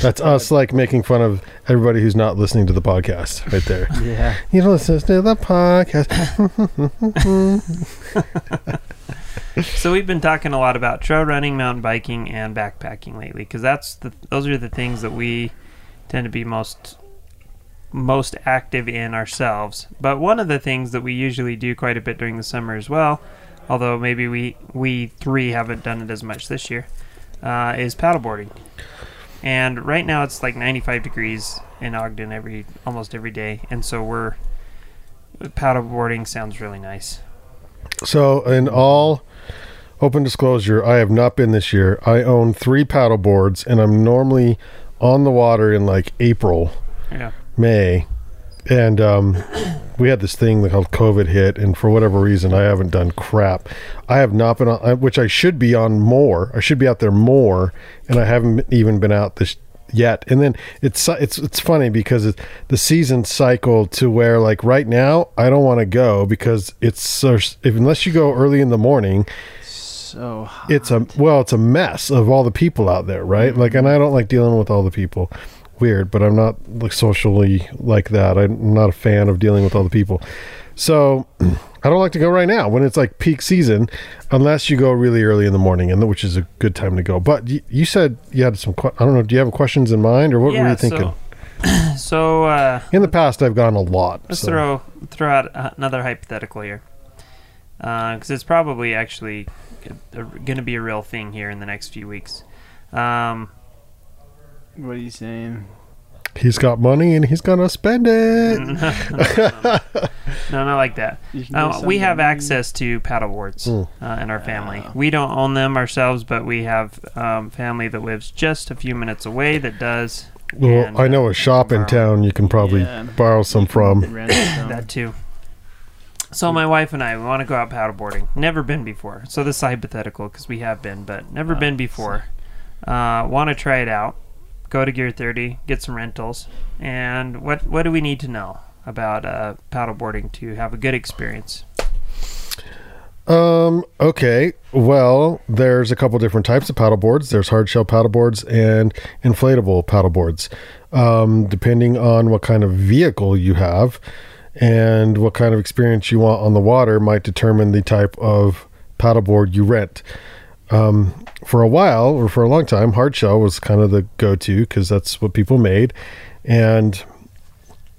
That's us like making fun of everybody who's not listening to the podcast right there. Yeah. You don't listen to the podcast. So we've been talking a lot about trail running, mountain biking, and backpacking lately, because that's the those are the things that we tend to be most most active in ourselves. But one of the things that we usually do quite a bit during the summer as well, although maybe we we three haven't done it as much this year, uh, is paddleboarding. And right now it's like 95 degrees in Ogden every almost every day, and so we're paddleboarding sounds really nice. So, in all open disclosure, I have not been this year. I own three paddle boards, and I'm normally on the water in like April, Yeah. May. And um, we had this thing called COVID hit, and for whatever reason, I haven't done crap. I have not been on, which I should be on more. I should be out there more, and I haven't even been out this yet. And then it's it's it's funny because it, the season cycle to where like right now I don't want to go because it's so if, unless you go early in the morning, So hot. it's a well it's a mess of all the people out there right like and i don't like dealing with all the people weird but i'm not like socially like that. I'm not a fan of dealing with all the people. So i don't like to go right now when it's like peak season unless you go really early in the morning and which is a good time to go. But you, you said you had some i don't know do you have questions in mind or what were you thinking So, so uh, in the past i've gone a lot Let's so- throw throw out another hypothetical here, because it's probably actually going to be a real thing here in the next few weeks. Um, what are you saying? he's got money and he's gonna spend it no, no, not like that. Uh, we have access to paddleboards Mm. uh, in our family. We don't own them ourselves, but we have um, family that lives just a few minutes away that does. well and, i know uh, a shop in town you can probably Yeah. borrow some from That too. So my wife and I we want to go out paddleboarding. Never been before. So this is hypothetical because we have been, but never Oh, been before. Uh, want to try it out? Go to Gear 30, get some rentals, and what what do we need to know about uh, paddleboarding to have a good experience? Um, okay. Well, there's a couple different types of paddle boards. There's hard shell paddle boards and inflatable paddle boards. Um, depending on what kind of vehicle you have and what kind of experience you want on the water might determine the type of paddleboard you rent. Um, for a while or for a long time, hard shell was kind of the go-to because that's what people made, and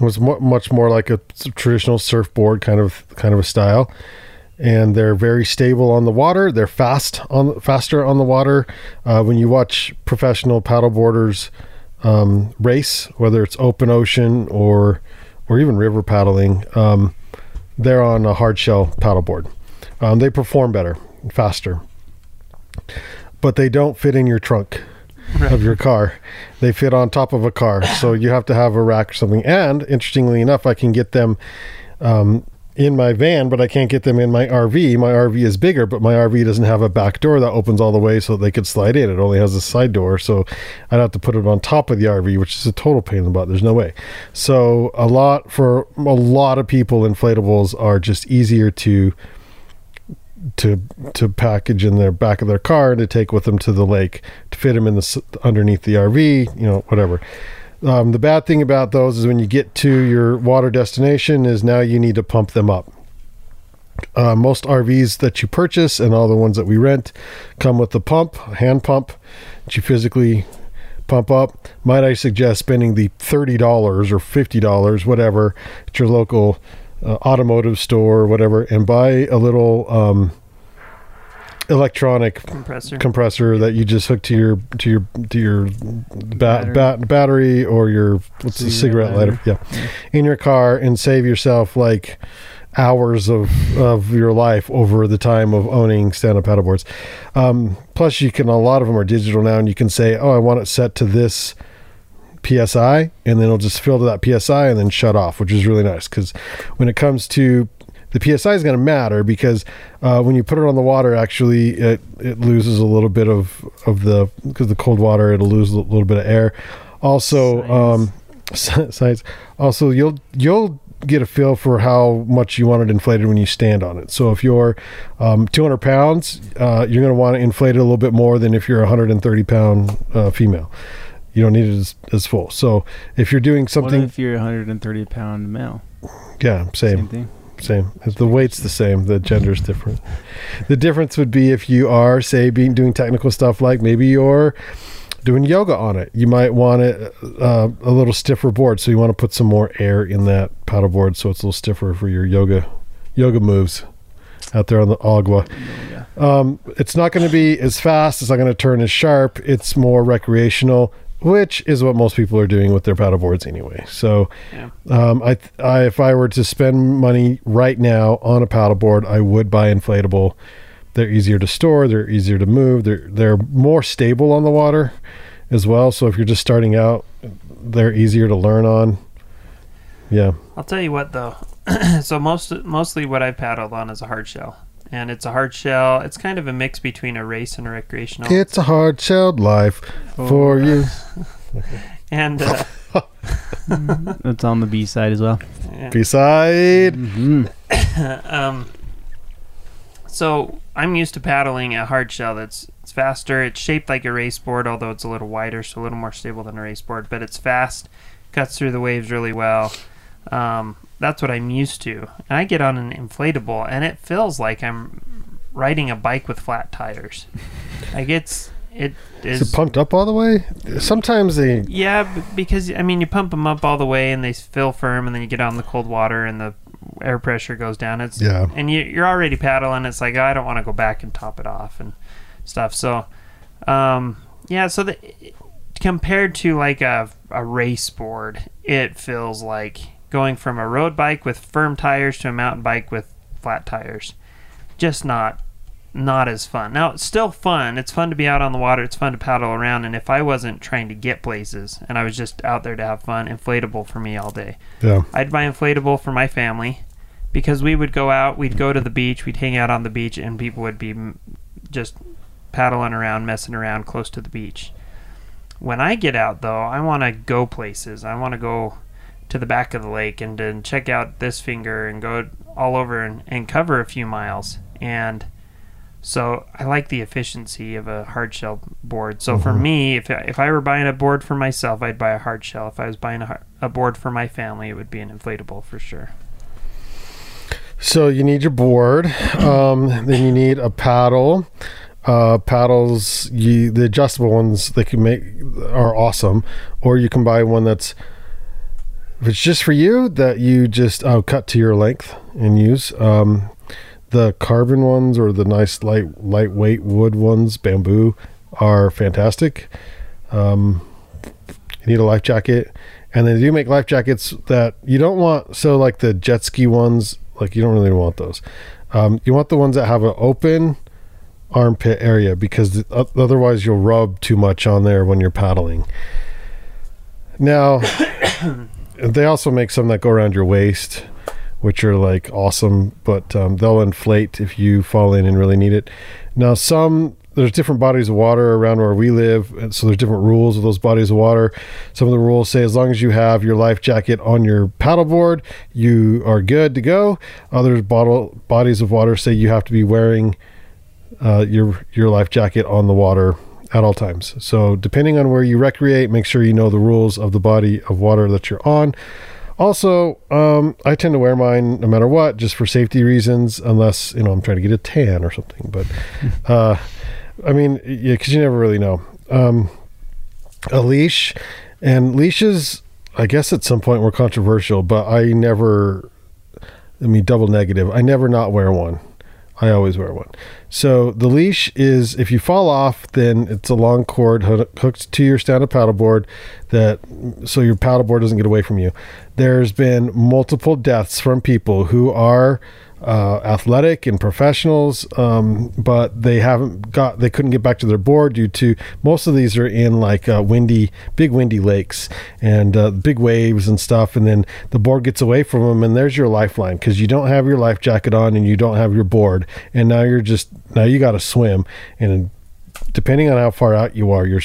was mu much more like a traditional surfboard kind of kind of a style and they're very stable on the water. They're fast on faster on the water. Uh, when you watch professional paddleboarders um, race, whether it's open ocean or or even river paddling, um, they're on a hard shell paddleboard. Um, they perform better, faster, but they don't fit in your trunk of your car. They fit on top of a car, so you have to have a rack or something. And interestingly enough, I can get them um, in my van, but I can't get them in my RV. My RV is bigger, but my RV doesn't have a back door that opens all the way so they could slide in. It only has a side door, so I'd have to put it on top of the RV, which is a total pain in the butt. There's no way. So a lot for a lot of people, inflatables are just easier to to to package in their back of their car to take with them to the lake to fit them in the underneath the RV, you know, whatever. Um, the bad thing about those is when you get to your water destination is now you need to pump them up. Uh, most RVs that you purchase and all the ones that we rent come with the pump, hand pump, that you physically pump up, might I suggest spending the $30 or $50, whatever, at your local uh, automotive store or whatever, and buy a little um, electronic compressor. compressor that you just hook to your to your to your ba- Battery. bat- battery or your what's the cigarette Cigarette lighter yeah in your car and save yourself like hours of of your life over the time of owning stand-up paddleboards um, plus you can a lot of them are digital now and you can say oh i want it set to this psi and then it'll just fill to that psi and then shut off which is really nice because when it comes to the psi is going to matter because uh, when you put it on the water actually it, it loses a little bit of of the because the cold water it'll lose a little bit of air. Also um science. Also you'll you'll get a feel for how much you want it inflated when you stand on it. So if you're um, 200 pounds uh, you're going to want to inflate it a little bit more than if you're a 130 pound uh, female you don't need it as, as full so if you're doing What something if you're a 130 pound male? yeah same Same thing. same. The weight's the same. The gender's different. The difference would be if you are, say, being doing technical stuff like maybe you're doing yoga on it. You might want it uh, a little stiffer board, so you want to put some more air in that paddle board, so it's a little stiffer for your yoga yoga moves out there on the agua. Um, it's not going to be as fast. It's not going to turn as sharp. It's more recreational, which is what most people are doing with their paddle boards anyway. So, Yeah. um, I, I, if I were to spend money right now on a paddleboard, I would buy inflatable. They're easier to store. They're easier to move. They're they're more stable on the water, as well. So if you're just starting out, they're easier to learn on. Yeah. I'll tell you what though. so most mostly what I've paddled on is a hard shell, and it's a hard shell. It's kind of a mix between a race and a recreational. It's a hard shelled life for you. and uh, That's on the B side as well. yeah. Beside. hmm um, so I'm used to paddling a hard shell that's it's faster. It's shaped like a race board, although it's a little wider, so a little more stable than a race board. But it's fast, cuts through the waves really well. Um, that's what I'm used to. And I get on an inflatable, and it feels like I'm riding a bike with flat tires. like it's it Is is it pumped up all the way? Sometimes they. yeah, because I mean, you pump them up all the way and they s- feel firm, and then you get out in the cold water and the air pressure goes down. It's Yeah. and you, you're already paddling. It's like I don't want to go back and top it off and stuff. So, um, yeah. So the compared to like a a race board, it feels like going from a road bike with firm tires to a mountain bike with flat tires. Just not not as fun. Now it's still fun. It's fun to be out on the water. It's fun to paddle around. And if I wasn't trying to get places and I was just out there to have fun, inflatable for me all day. Yeah. I'd buy inflatable for my family because we would go out, we'd go to the beach, we'd hang out on the beach, and people would be just paddling around, messing around close to the beach. When I get out, though, I want to go places. I want to go to the back of the lake and then check out this finger and go all over and, and cover a few miles. And so I like the efficiency of a hard shell board. So for Mhm. me, if if I were buying a board for myself, I'd buy a hard shell. If I was buying a, a board for my family, it would be an inflatable for sure. So you need your board. Um, then you need a paddle. Uh, paddles, you the adjustable ones they can make are awesome, or you can buy one that's if it's just for you that you just uh, cut to your length and use. Um, the carbon ones or the nice light lightweight wood ones, bamboo, are fantastic. Um, you need a life jacket, and they do make life jackets that you don't want. So like the jet ski ones, like you don't really want those. Um, you want the ones that have an open armpit area because th- otherwise you'll rub too much on there when you're paddling. Now, they also make some that go around your waist, which are like awesome, but um, they'll inflate if you fall in and really need it. Now, some there's different bodies of water around where we live, and so there's different rules of those bodies of water. Some of the rules say as long as you have your life jacket on your paddleboard, you are good to go. Other bottle bodies of water say you have to be wearing uh, your your life jacket on the water at all times. So depending on where you recreate, make sure you know the rules of the body of water that you're on. Also, um, I tend to wear mine no matter what, just for safety reasons, unless you know I'm trying to get a tan or something. But uh, I mean, yeah, because you never really know. Um, a leash, and leashes. I guess at some point were controversial, but I never. I mean, double negative. I never not wear one. I always wear one. So the leash is if you fall off, then it's a long cord hoo- hooked to your stand-up paddleboard that so your paddleboard doesn't get away from you. There's been multiple deaths from people who are uh, athletic and professionals, um, but they haven't got they couldn't get back to their board due to most of these are in like uh, windy, big windy lakes and uh, big waves and stuff, and then the board gets away from them, and there's your lifeline because you don't have your life jacket on and you don't have your board, and now you're just now you got to swim and depending on how far out you are, you're,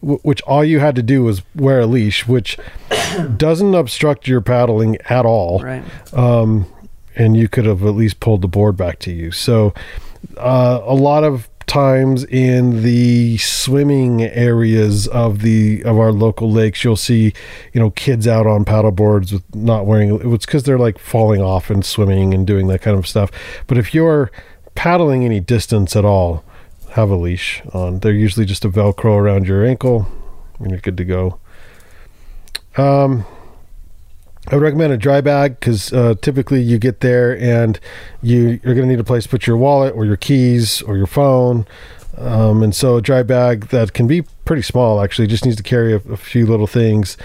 which all you had to do was wear a leash, which doesn't obstruct your paddling at all Right. um, and you could have at least pulled the board back to you. So, uh, a lot of times in the swimming areas of the of our local lakes, you'll see, you know, kids out on paddle boards with not wearing. It's because they're like falling off and swimming and doing that kind of stuff. But if you're paddling any distance at all, have a leash on. They're usually just a Velcro around your ankle, and you're good to go. Um, I would recommend a dry bag because uh, typically you get there and you you're going to need a place to put your wallet or your keys or your phone. Um, and so a dry bag that can be pretty small actually just needs to carry a, a few little things,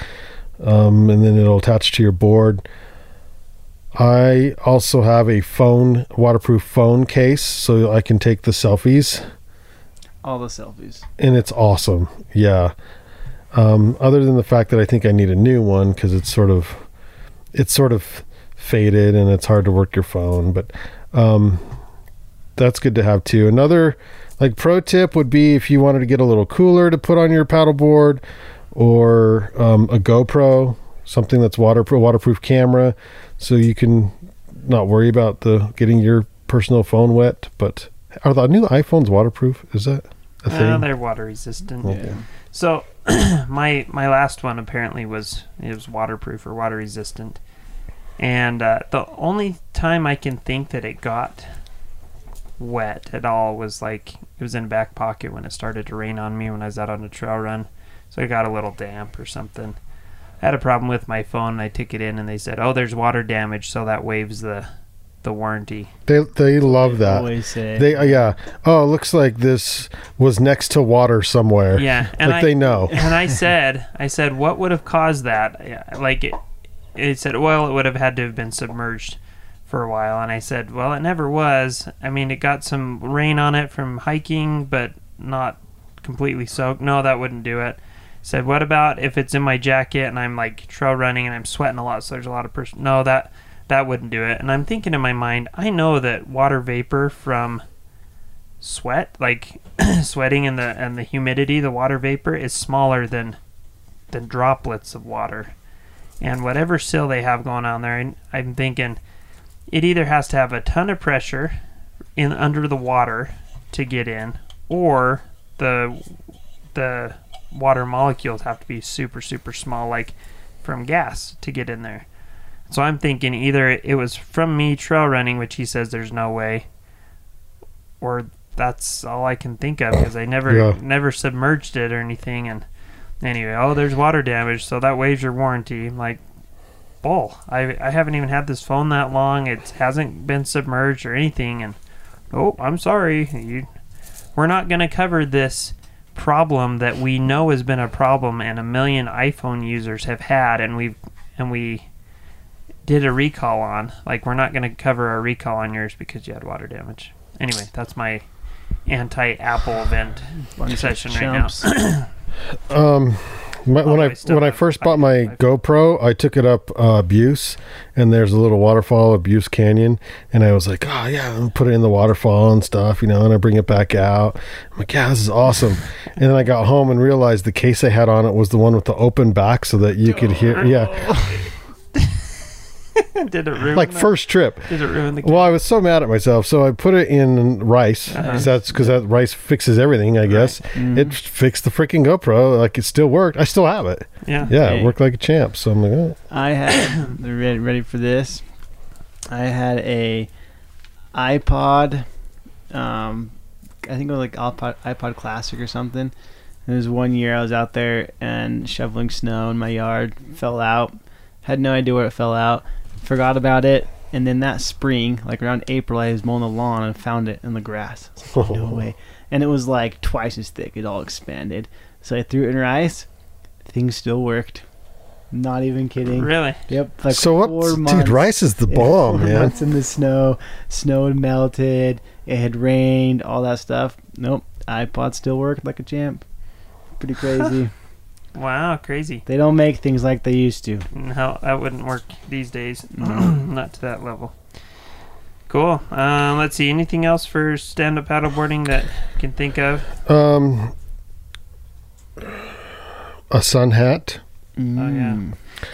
um, and then it'll attach to your board. I also have a phone waterproof phone case so I can take the selfies All the selfies. and it's awesome. Yeah. Um, other than the fact that I think I need a new one because it's sort of, it's sort of faded and it's hard to work your phone, but um, that's good to have too. Another like pro tip would be if you wanted to get a little cooler to put on your paddleboard or um, a GoPro, something that's waterproof, waterproof camera, so you can not worry about the getting your personal phone wet. But are the new iPhones waterproof? Is that a thing? Uh, they're water resistant. Okay. Yeah. So my my last one apparently was it was waterproof or water resistant, and uh, the only time I can think that it got wet at all was like it was in back pocket when it started to rain on me when I was out on a trail run, so it got a little damp or something. I had a problem with my phone. I took it in and they said, "Oh, there's water damage, so that waives the the warranty." They they love that. Always say. They uh, yeah. Oh, it looks like this was next to water somewhere. Yeah, and like I, they know. and I said, I said, what would have caused that? Like it, it said, well, it would have had to have been submerged for a while. And I said, well, it never was. I mean, it got some rain on it from hiking, but not completely soaked. No, that wouldn't do it. Said, what about if it's in my jacket and I'm like trail running and I'm sweating a lot, so there's a lot of person. No, that that wouldn't do it. And I'm thinking in my mind, I know that water vapor from sweat, like sweating and the and the humidity, the water vapor is smaller than than droplets of water. And whatever sill they have going on there, and I'm thinking it either has to have a ton of pressure in under the water to get in, or the the water molecules have to be super super small, like from gas, to get in there. So I'm thinking either it was from me trail running, which he says there's no way, or that's all I can think of because I never Yeah. never submerged it or anything. And anyway, oh, there's water damage, so that waives your warranty. I'm like, bull. I I haven't even had this phone that long. It hasn't been submerged or anything. And oh, I'm sorry, you. We're not going to cover this problem that we know has been a problem and a million iPhone users have had, and we've and we did a recall on. Like, we're not going to cover a recall on yours because you had water damage. Anyway, that's my anti-Apple event session right now. Um, my, when Although I I when I first bought my five- GoPro, I took it up uh, Abuse, and there's a little waterfall, Abuse Canyon, and I was like, oh yeah, I'll put it in the waterfall and stuff, you know, and I bring it back out. I'm like, yeah, this is awesome. and then I got home and realized the case I had on it was the one with the open back, so that you could hear, yeah, did it ruin like the, first trip. Did it ruin the? Well, I was so mad at myself, so I put it in rice. Uh-huh. 'cause That's because that rice fixes everything, I guess. Mhm. It fixed the freaking GoPro, like it still worked. I still have it. yeah. Yeah, Hey. it worked like a champ. So I'm like, oh. I had they're ready, ready for this. I had a iPod, um, I think it was like iPod, iPod Classic or something, There was one year I was out there and shoveling snow in my yard, fell out, had no idea where it fell out, forgot about it, and then that spring, like around April, I was mowing the lawn and found it in the grass. Like, no way. And it was like twice as thick. It all expanded. So I threw it in rice. Things still worked. Not even kidding. Really? Yep. Like so what, four dude? Rice is the Yeah, bomb, four man. months in the snow. Snow had melted. It had rained. All that stuff. Nope. iPod still worked like a champ. Pretty crazy. Wow, crazy. they don't make things like they used to. No, that wouldn't work these days. Not to that level. Cool. Um, let's see. Anything else for stand-up paddleboarding that you can think of? Um, a sun hat. Oh, yeah.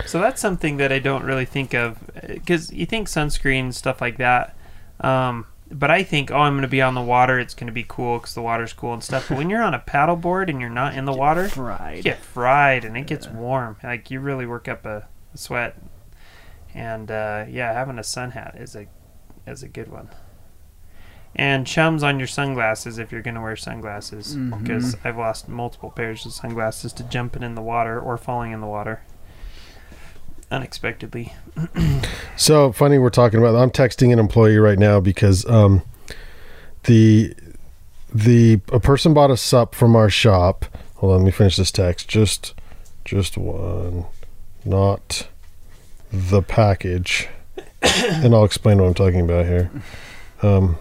So that's something that I don't really think of because you think sunscreen stuff like that. Um, but I think, oh, I'm going to be on the water. It's going to be cool because the water's cool and stuff. But when you're on a paddleboard and you're not in the water, you Fried. get fried and it gets warm. Like you really work up a, a sweat. And uh, yeah, having a sun hat is a is a good one. And chums on your sunglasses if you're going to wear sunglasses because I've lost multiple pairs of sunglasses to jumping in the water or falling in the water unexpectedly. So funny we're talking about. I'm texting an employee right now because um, the the a person bought a sup from our shop. Hold on, let me finish this text. Just just one, not the package, and I'll explain what I'm talking about here. Um,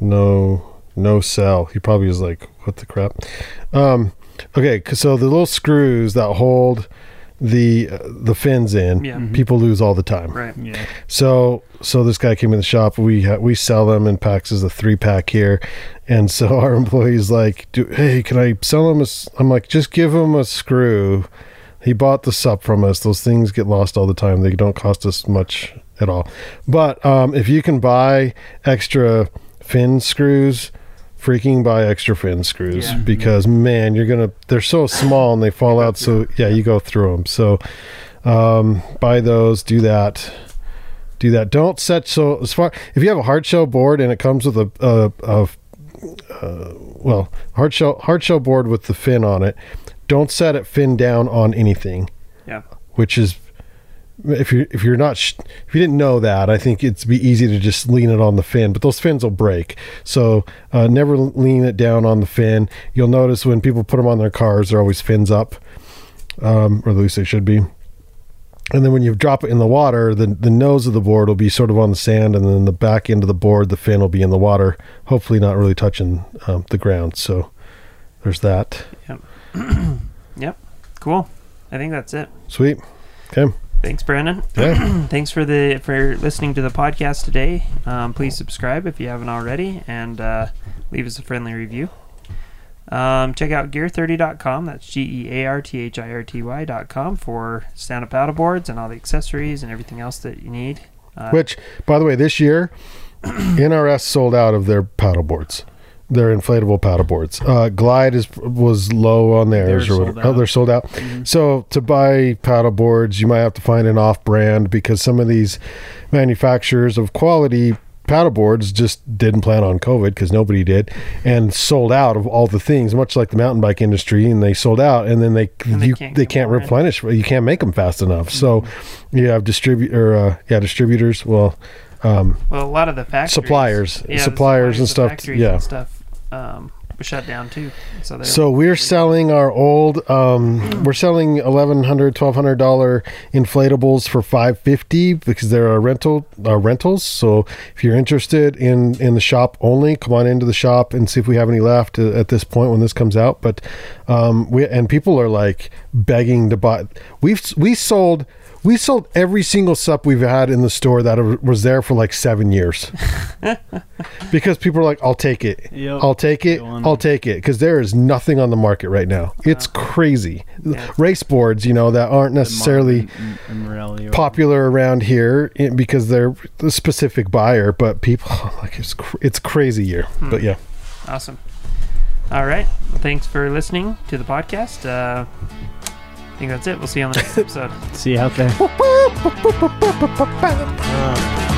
no, no cell. He probably was like, "What the crap?" Um, okay, 'cause- so the little screws that hold the uh, the fins in, Yeah. Mhm. people lose all the time. Right. Yeah. So so this guy came in the shop. We ha- we sell them in packs as a three pack here, and so our employees like, Do, hey, can I sell him a? s-" I'm like, just give him a screw. He bought the sup from us. Those things get lost all the time. They don't cost us much at all. But um, if you can buy extra fin screws, freaking buy extra fin screws Yeah. because man, you're gonna. They're so small and they fall out. So yeah, you go through them. So um, buy those. Do that do that. Don't set so as far if you have a hard shell board and it comes with a, a, a uh, well hard shell hard shell board with the fin on it. Don't set it fin down on anything. Yeah. Which is if you if you're not sh- if you didn't know that, I think it'd be easy to just lean it on the fin, but those fins will break. So uh, never lean it down on the fin. You'll notice when people put them on their cars, they're always fins up, um, or at least they should be and then when you drop it in the water the the nose of the board will be sort of on the sand and then the back end of the board the fin will be in the water hopefully not really touching um, the ground so there's that Yep. yep. Cool. I think that's it. sweet okay Thanks, Brandon. yeah Thanks for the for listening to the podcast today. Um, please subscribe if you haven't already, and uh, leave us a friendly review. Um, check out gear30.com. That's G E A R T H I R T Y.com for stand up paddle boards and all the accessories and everything else that you need. Uh, which by the way this year nrs sold out of their paddle boards their inflatable paddle boards uh, glide is was low on theirs They're or whatever. oh out. they're sold out Mhm. So to buy paddle boards, you might have to find an off-brand because some of these manufacturers of quality paddle boards just didn't plan on COVID because nobody did, and sold out of all the things, much like the mountain bike industry, and they sold out, and then they And they can't they can't more in. replenish, you can't make them fast enough. So you have distributor, uh, yeah, distributors. Well, um, well, a lot of the factories, suppliers, yeah, the suppliers and stuff. Yeah. and stuff um, were shut down too. So, So we're selling our old. Um, we're selling eleven hundred, twelve hundred dollar inflatables for five fifty because they're a rental uh, rentals. So if you're interested in in the shop only, come on into the shop and see if we have any left uh, at this point when this comes out. But um, we and people are like begging to buy. We've we sold. We sold every single sup we've had in the store that was there for like seven years, because people are like, "I'll take it, Yep. I'll take it, I'll take it because there is nothing on the market right now. It's crazy. Yeah. Race boards, you know, that aren't necessarily Martin and Morelli or- popular around here because they're a specific buyer, but people like it's cr- it's crazy year. Hmm. But yeah, Awesome. All right. Thanks for listening to the podcast. Uh, I think that's it. We'll see you on the next episode. See you out there. Uh,